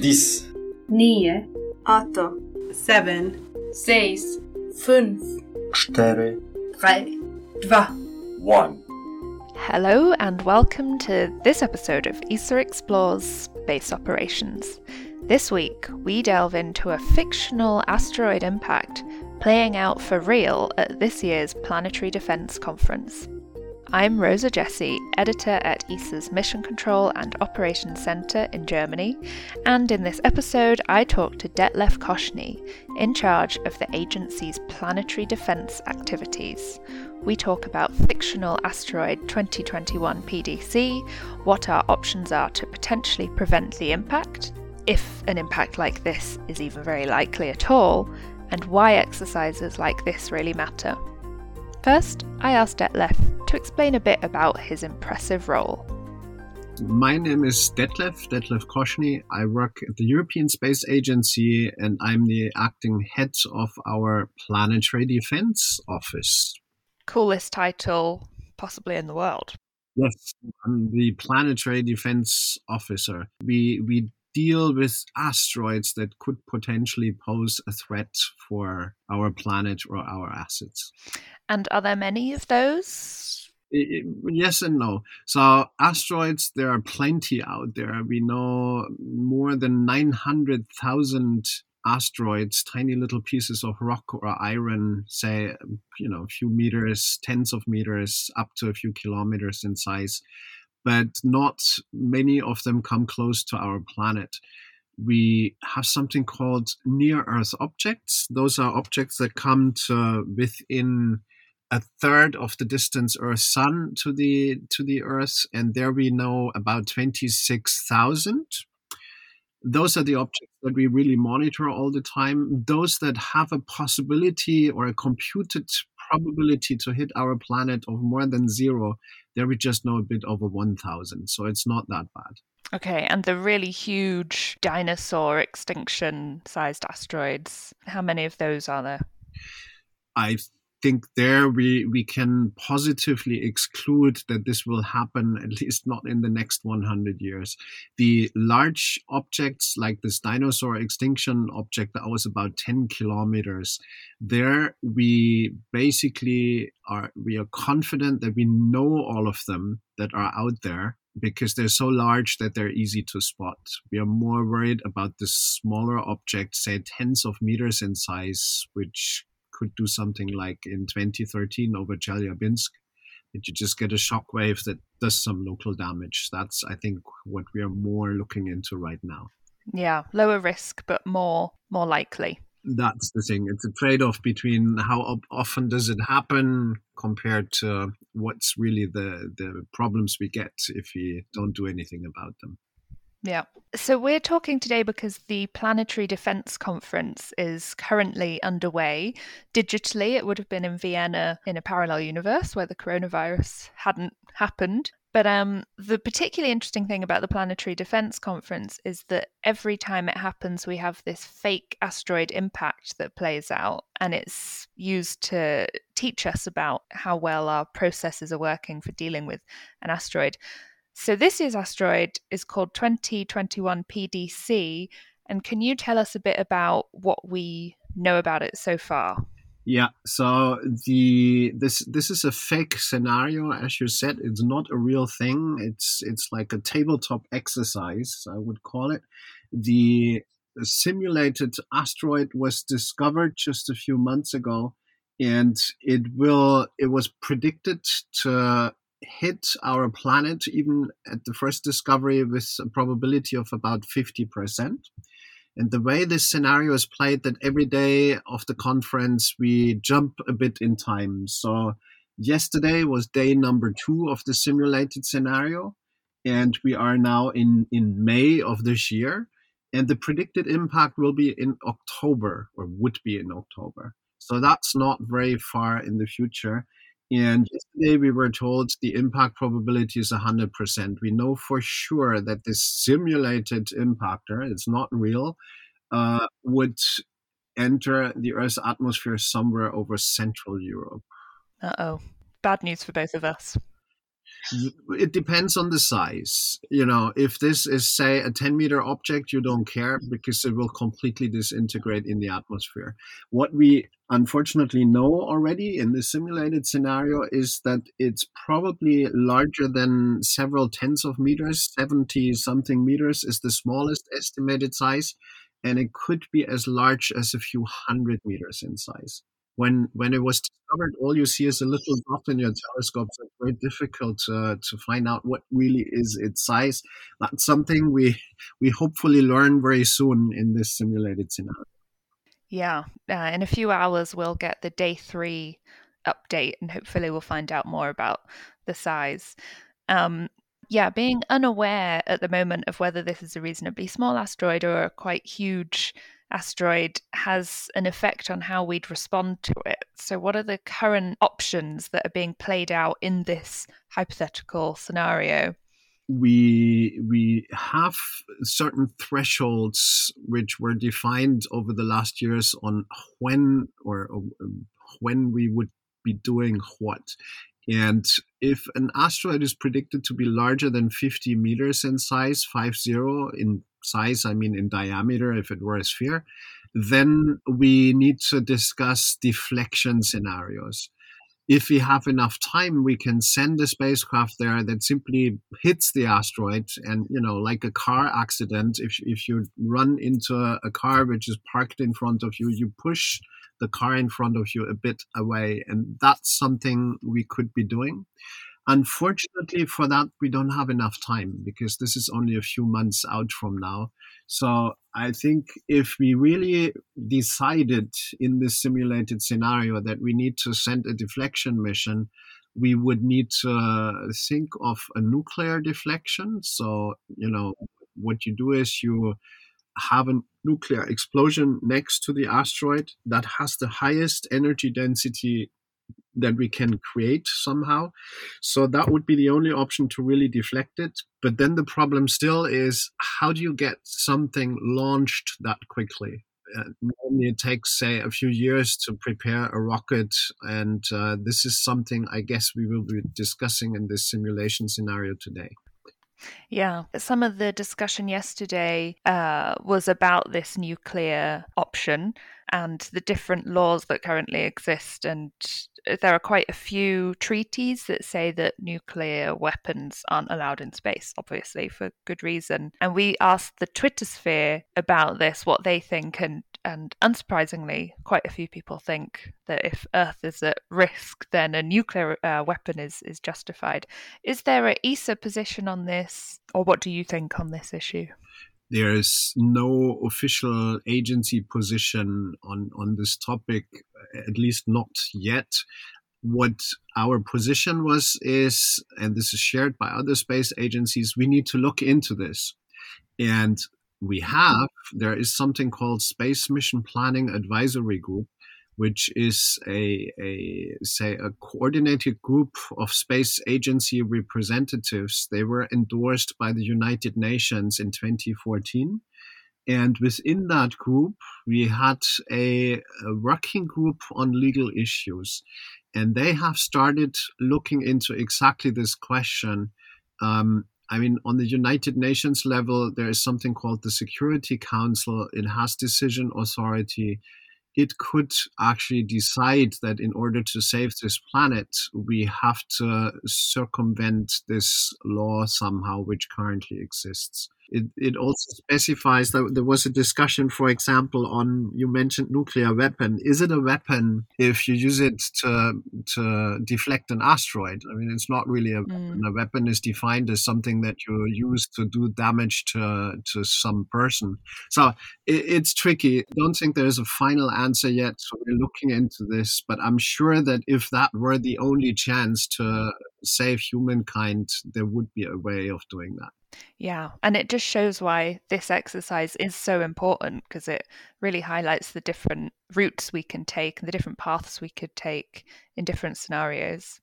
10, nio, otto, seven, seis, fünf, 4, drei, dva. 1. Hello, and welcome to this episode of ESA Explores Space Operations. This week, we delve into a fictional asteroid impact playing out for real at this year's Planetary Defence Conference. I'm Rosa Jesse, editor at ESA's Mission Control and Operations Centre in Germany, and in this episode, I talk to Detlef Koschny, in charge of the agency's planetary defence activities. We talk about fictional asteroid 2021 PDC, what our options are to potentially prevent the impact, if an impact like this is even very likely at all, and why exercises like this really matter. First, I asked Detlef to explain a bit about his impressive role. My name is Detlef, Detlef Koschny. I work at the European Space Agency and I'm the acting head of our Planetary Defense Office. Coolest title possibly in the world. Yes, I'm the Planetary Defense Officer. We we deal with asteroids that could potentially pose a threat for our planet or our assets. And are there many of those? Yes and no. So asteroids, there are plenty out there. We know more than 900,000 asteroids, tiny little pieces of rock or iron, say, you know, a few meters, tens of meters, up to a few kilometers in size. But not many of them come close to our planet. We have something called near Earth objects. Those are objects that come to within a third of the distance Earth Sun to the to the Earth, and there we know about twenty six thousand. Those are the objects that we really monitor all the time. Those that have a possibility or a computed probability to hit our planet of more than zero, there we just know a bit over 1,000. So it's not that bad. Okay, and the really huge dinosaur extinction sized asteroids, how many of those are there? I think there we we can positively exclude that this will happen at least not in the next 100 years the large objects like this dinosaur extinction object that was about 10 kilometers there we basically are we are confident that we know all of them that are out there because they're so large that they're easy to spot. We are more worried about the smaller objects, say tens of meters in size, which could do something like in 2013 over Chelyabinsk, that you just get a shock wave that does some local damage. That's, I think, what we are more looking into right now. Yeah, lower risk, but more more likely. That's the thing. It's a trade-off between how often does it happen compared to what's really the the problems we get if we don't do anything about them. Yeah. So we're talking today because the Planetary Defense Conference is currently underway. Digitally, it would have been in Vienna in a parallel universe where the coronavirus hadn't happened. But um, the particularly interesting thing about the Planetary Defense Conference is that every time it happens, we have this fake asteroid impact that plays out, and it's used to teach us about how well our processes are working for dealing with an asteroid. So this year's asteroid is called 2021 PDC. And can you tell us a bit about what we know about it so far? Yeah, so the this this is a fake scenario, as you said. It's not a real thing. It's it's like a tabletop exercise, I would call it. The simulated asteroid was discovered just a few months ago, and it will it was predicted to hit our planet even at the first discovery with a probability of about 50%. And the way this scenario is played that every day of the conference we jump a bit in time. So yesterday was day number two of the simulated scenario. And we are now in, in May of this year. And the predicted impact will be in October or would be in October. So that's not very far in the future. And yesterday we were told the impact probability is 100%. We know for sure that this simulated impactor, it's not real, uh, would enter the Earth's atmosphere somewhere over Central Europe. Uh oh. Bad news for both of us. It depends on the size. You know, if this is, say, a 10 meter object, you don't care because it will completely disintegrate in the atmosphere. What we unfortunately know already in the simulated scenario is that it's probably larger than several tens of meters. 70 something meters is the smallest estimated size, and it could be as large as a few hundred meters in size when when it was discovered, all you see is a little dot in your telescope. So it's very difficult uh, to find out what really is its size. That's something we we hopefully learn very soon in this simulated scenario. Yeah, uh, in a few hours we'll get the day three update, and hopefully we'll find out more about the size. Um, yeah, being unaware at the moment of whether this is a reasonably small asteroid or a quite huge asteroid has an effect on how we'd respond to it. So, what are the current options that are being played out in this hypothetical scenario? We we have certain thresholds which were defined over the last years on when or, or um, when we would be doing what. And if an asteroid is predicted to be larger than 50 meters in size, 50 in size, I mean in diameter, if it were a sphere, then we need to discuss deflection scenarios. If we have enough time, we can send a spacecraft there that simply hits the asteroid and, you know, like a car accident, if, if you run into a, car which is parked in front of you, you push the car in front of you a bit away. And that's something we could be doing. Unfortunately, for that, we don't have enough time because this is only a few months out from now. So I think if we really decided in this simulated scenario that we need to send a deflection mission, we would need to think of a nuclear deflection. So, you know, what you do is you have a nuclear explosion next to the asteroid that has the highest energy density that we can create somehow. So that would be the only option to really deflect it. But then the problem still is how do you get something launched that quickly? Uh, normally it takes say a few years to prepare a rocket and uh, this is something i guess we will be discussing in this simulation scenario today yeah, some of the discussion yesterday uh, was about this nuclear option and the different laws that currently exist. And there are quite a few treaties that say that nuclear weapons aren't allowed in space, obviously, for good reason. And we asked the Twitter sphere about this, what they think, and and unsurprisingly, quite a few people think that if Earth is at risk, then a nuclear uh, weapon is is justified. Is there a ESA position on this, or what do you think on this issue? There is no official agency position on on this topic, at least not yet. What our position was is, and this is shared by other space agencies, we need to look into this. And we have, there is something called Space Mission Planning Advisory Group, which is a, a say a coordinated group of space agency representatives. They were endorsed by the United Nations in 2014. And within that group, we had a, a working group on legal issues. And they have started looking into exactly this question. Um, I mean, on the United Nations level, there is something called the Security Council. It has decision authority. It could actually decide that in order to save this planet, we have to circumvent this law somehow, which currently exists. It, it also specifies that there was a discussion, for example, on you mentioned nuclear weapon. Is it a weapon if you use it to to deflect an asteroid? I mean, it's not really a weapon. Mm. A weapon is defined as something that you use to do damage to to some person. So it, it's tricky. I don't think there is a final answer yet. So we're looking into this, but I'm sure that if that were the only chance to save humankind, there would be a way of doing that. Yeah, and it just shows why this exercise is so important because it really highlights the different routes we can take and the different paths we could take in different scenarios.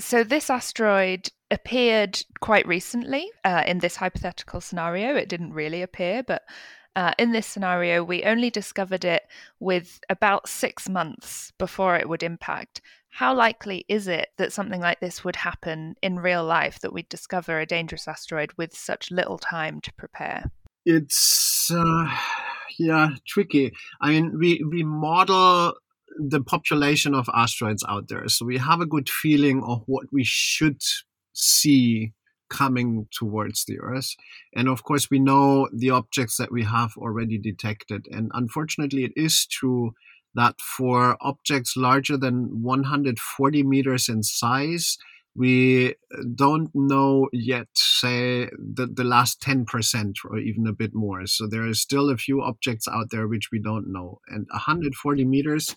So, this asteroid appeared quite recently uh, in this hypothetical scenario. It didn't really appear, but uh, in this scenario, we only discovered it with about six months before it would impact. How likely is it that something like this would happen in real life, that we'd discover a dangerous asteroid with such little time to prepare? It's, uh, yeah, tricky. I mean, we, we model the population of asteroids out there. So we have a good feeling of what we should see coming towards the Earth. And of course, we know the objects that we have already detected. And unfortunately, it is true that for objects larger than 140 meters in size, we uh, don't know yet, say, the, the last 10% or even a bit more. So there are still a few objects out there which we don't know. And 140 meters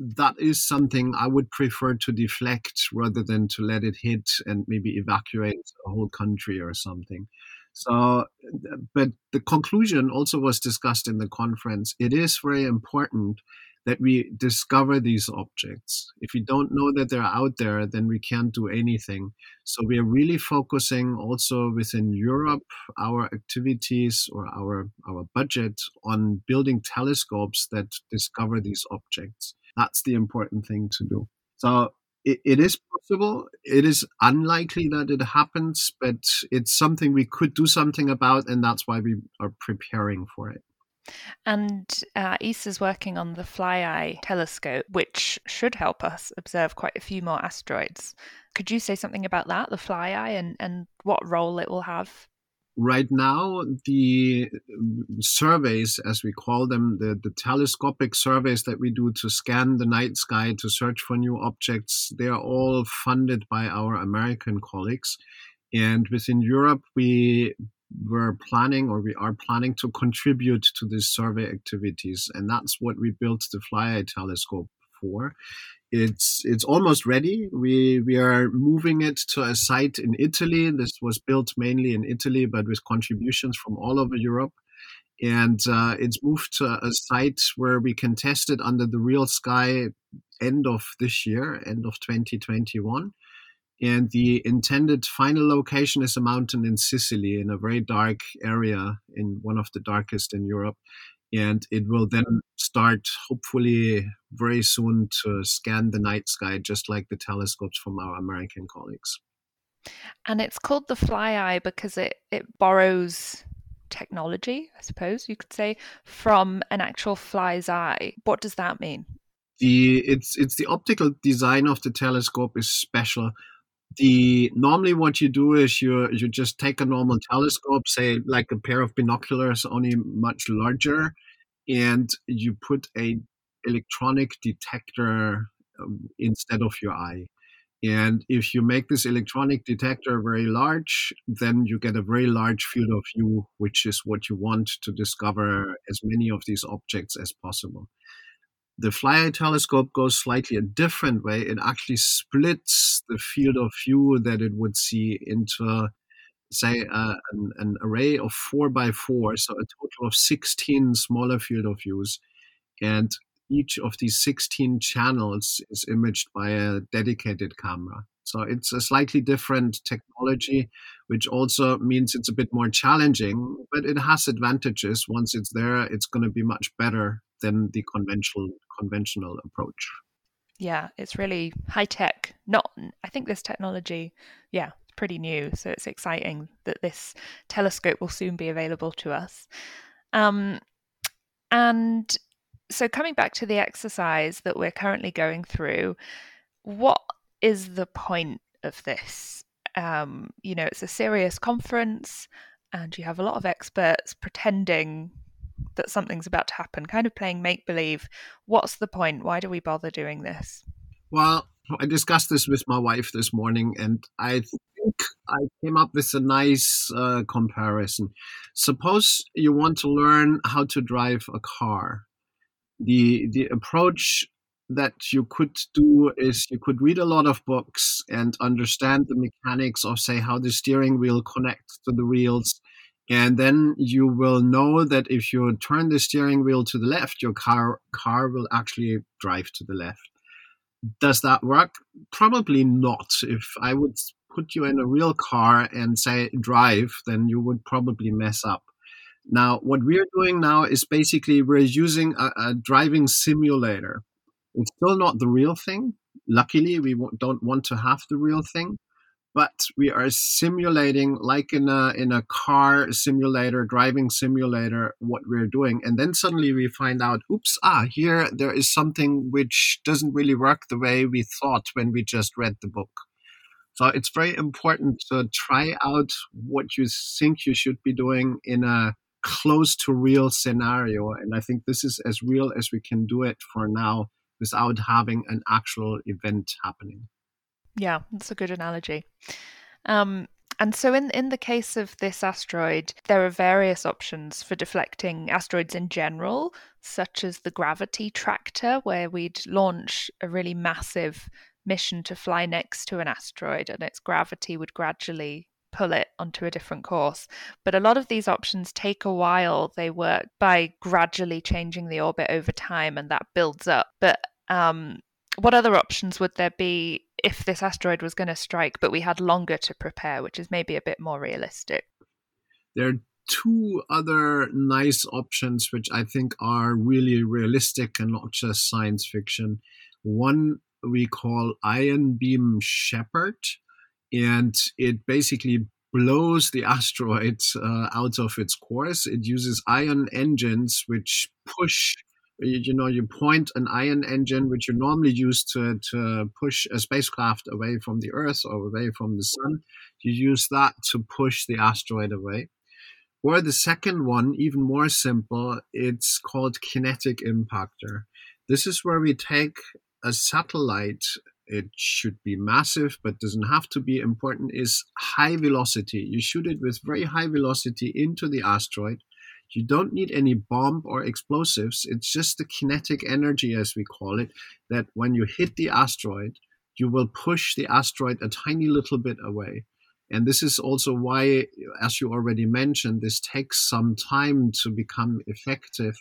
that is something I would prefer to deflect rather than to let it hit and maybe evacuate a whole country or something. So, uh, but the conclusion also was discussed in the conference. It is very important that we discover these objects. If we don't know that they're out there, then we can't do anything. So we are really focusing also within Europe our activities or our our budget on building telescopes that discover these objects. That's the important thing to do. So it, it is possible. It is unlikely that it happens, but it's something we could do something about, and that's why we are preparing for it. And uh, ESA is working on the FlyEye telescope, which should help us observe quite a few more asteroids. Could you say something about that, the FlyEye, and, and what role it will have? right now the surveys as we call them the, the telescopic surveys that we do to scan the night sky to search for new objects they are all funded by our american colleagues and within europe we were planning or we are planning to contribute to these survey activities and that's what we built the FlyEye telescope for it's it's almost ready. We we are moving it to a site in Italy. This was built mainly in Italy, but with contributions from all over Europe. And uh, it's moved to a site where we can test it under the real sky end of this year, end of 2021. And the intended final location is a mountain in Sicily, in a very dark area, in one of the darkest in Europe. And it will then start hopefully very soon to scan the night sky just like the telescopes from our american colleagues. And it's called the fly eye because it, it borrows technology i suppose you could say from an actual fly's eye. What does that mean? The it's it's the optical design of the telescope is special the normally what you do is you you just take a normal telescope, say like a pair of binoculars, only much larger, and you put a electronic detector um, instead of your eye. And if you make this electronic detector very large, then you get a very large field of view, which is what you want to discover as many of these objects as possible. The FlyEye telescope goes slightly a different way. It actually splits the field of view that it would see into, say, uh, an, an, array of four by four, so a total of 16 smaller field of views. And each of these 16 channels is imaged by a dedicated camera. So it's a slightly different technology, which also means it's a bit more challenging, but it has advantages. Once it's there, it's going to be much better than the conventional conventional approach. Yeah, it's really high tech. Not, I think this technology, yeah, it's pretty new. So it's exciting that this telescope will soon be available to us. Um, and so, coming back to the exercise that we're currently going through, what is the point of this? Um, you know, it's a serious conference, and you have a lot of experts pretending that something's about to happen, kind of playing make believe. What's the point? Why do we bother doing this? Well, I discussed this with my wife this morning, and I think I came up with a nice uh, comparison. Suppose you want to learn how to drive a car. The the approach that you could do is you could read a lot of books and understand the mechanics of say how the steering wheel connects to the wheels and then you will know that if you turn the steering wheel to the left your car car will actually drive to the left. Does that work? Probably not. If i would put you in a real car and say drive then you would probably mess up. Now what we're doing now is basically we're using a, a driving simulator. It's still not the real thing. Luckily, we don't want to have the real thing, but we are simulating, like in a in a car simulator, driving simulator, what we're doing, and then suddenly we find out, oops, ah, here there is something which doesn't really work the way we thought when we just read the book. So it's very important to try out what you think you should be doing in a close to real scenario. And I think this is as real as we can do it for now without having an actual event happening. Yeah, that's a good analogy. Um, and so, in in the case of this asteroid, there are various options for deflecting asteroids in general, such as the gravity tractor, where we'd launch a really massive mission to fly next to an asteroid, and its gravity would gradually pull it onto a different course. But a lot of these options take a while. They work by gradually changing the orbit over time, and that builds up. But um, what other options would there be if this asteroid was going to strike, but we had longer to prepare, which is maybe a bit more realistic? There are two other nice options which I think are really realistic and not just science fiction. One we call Ion Beam Shepherd, and it basically blows the asteroid uh, out of its course. It uses ion engines which push you know you point an ion engine which you normally use to, to push a spacecraft away from the earth or away from the sun you use that to push the asteroid away. Or the second one even more simple it's called kinetic impactor. This is where we take a satellite it should be massive but doesn't have to be important is high velocity. You shoot it with very high velocity into the asteroid you don't need any bomb or explosives. It's just the kinetic energy, as we call it, that when you hit the asteroid, you will push the asteroid a tiny little bit away. And this is also why, as you already mentioned, this takes some time to become effective.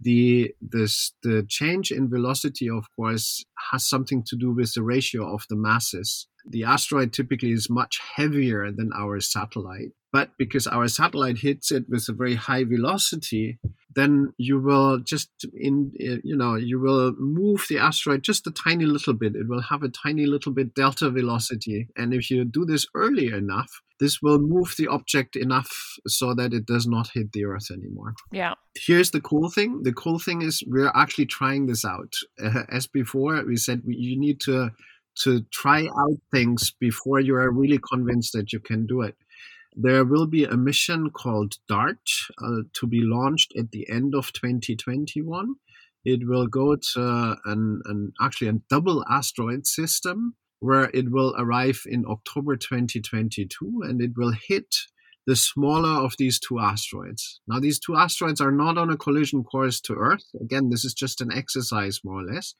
The this the change in velocity, of course, has something to do with the ratio of the masses. The asteroid typically is much heavier than our satellite. But because our satellite hits it with a very high velocity, then you will just in eh, you know you will move the asteroid just a tiny little bit. It will have a tiny little bit delta velocity, and if you do this early enough, this will move the object enough so that it does not hit the Earth anymore. Yeah. Here's the cool thing. The cool thing is we're actually trying this out. Uh, as before, we said we, you need to to try out things before you are really convinced that you can do it. There will be a mission called DART uh, to be launched at the end of 2021. It will go to an, an actually a double asteroid system where it will arrive in October 2022 and it will hit the smaller of these two asteroids. Now, these two asteroids are not on a collision course to Earth. Again, this is just an exercise, more or less.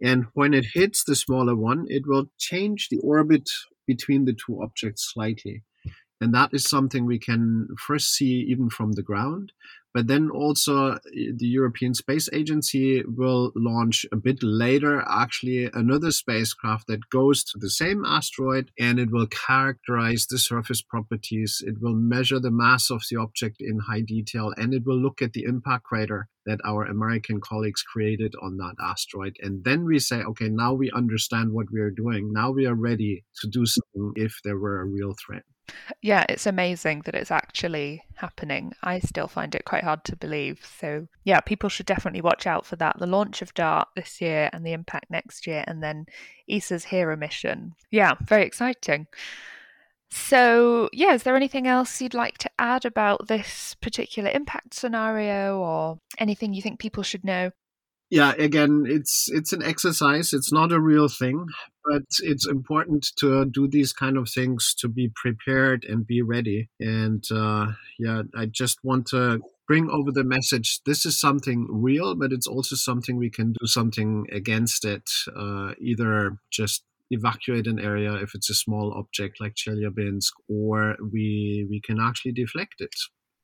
And when it hits the smaller one, it will change the orbit between the two objects slightly. And that is something we can first see even from the ground. But then also, eh, the European Space Agency will launch a bit later, actually, another spacecraft that goes to the same asteroid and it will characterize the surface properties. It will measure the mass of the object in high detail and it will look at the impact crater that our American colleagues created on that asteroid. And then we say, okay, now we understand what we are doing. Now we are ready to do something if there were a real threat. Yeah, it's amazing that it's actually happening. I still find it quite hard to believe. So, yeah, people should definitely watch out for that. The launch of DART this year and the impact next year, and then ESA's HERA mission. Yeah, very exciting. So, yeah, is there anything else you'd like to add about this particular impact scenario or anything you think people should know? yeah again it's it's an exercise it's not a real thing but it's important to do these kind of things to be prepared and be ready. And uh, yeah i just want to bring over the message this is something real but it's also something we can do something against it uh, either just evacuate an area if it's a small object like chelyabinsk or we we can actually deflect it.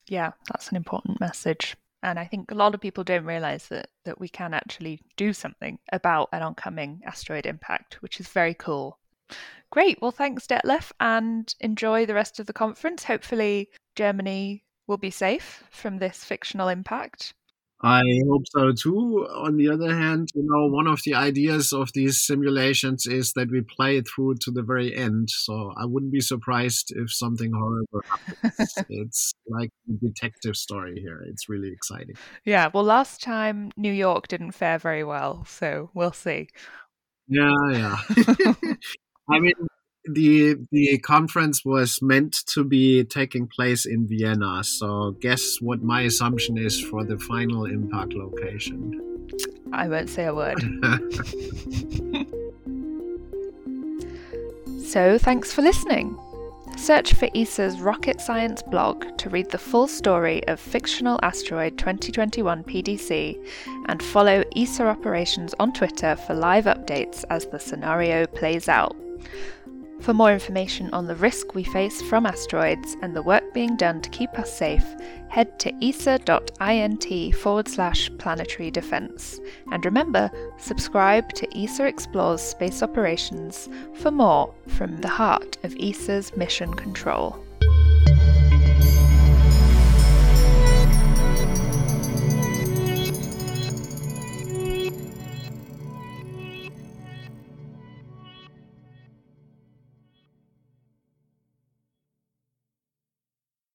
Yeah that's an important message and I think a lot of people don't realize that that we can actually do something about an oncoming asteroid impact, which is very cool. Great. Well, thanks, Detlef, and enjoy the rest of the conference. Hopefully, Germany will be safe from this fictional impact. I hope so too. On the other hand, you know, one of the ideas of these simulations is that we play it through to the very end. So I wouldn't be surprised if something horrible happens. it's like a detective story here. It's really exciting. Yeah, well, last time New York didn't fare very well, so we'll see. Yeah, yeah. I mean, the the conference was meant to be taking place in Vienna. So guess what my assumption is for the final impact location. I won't say a word. so thanks for listening. Search for ESA's rocket science blog to read the full story of fictional asteroid 2021 PDC and follow ESA operations on Twitter for live updates as the scenario plays out. For more information on the risk we face from asteroids and the work being done to keep us safe, head to esa.int forward slash planetary defense. And remember, subscribe to ESA Explores Space Operations for more from the heart of ESA's mission control.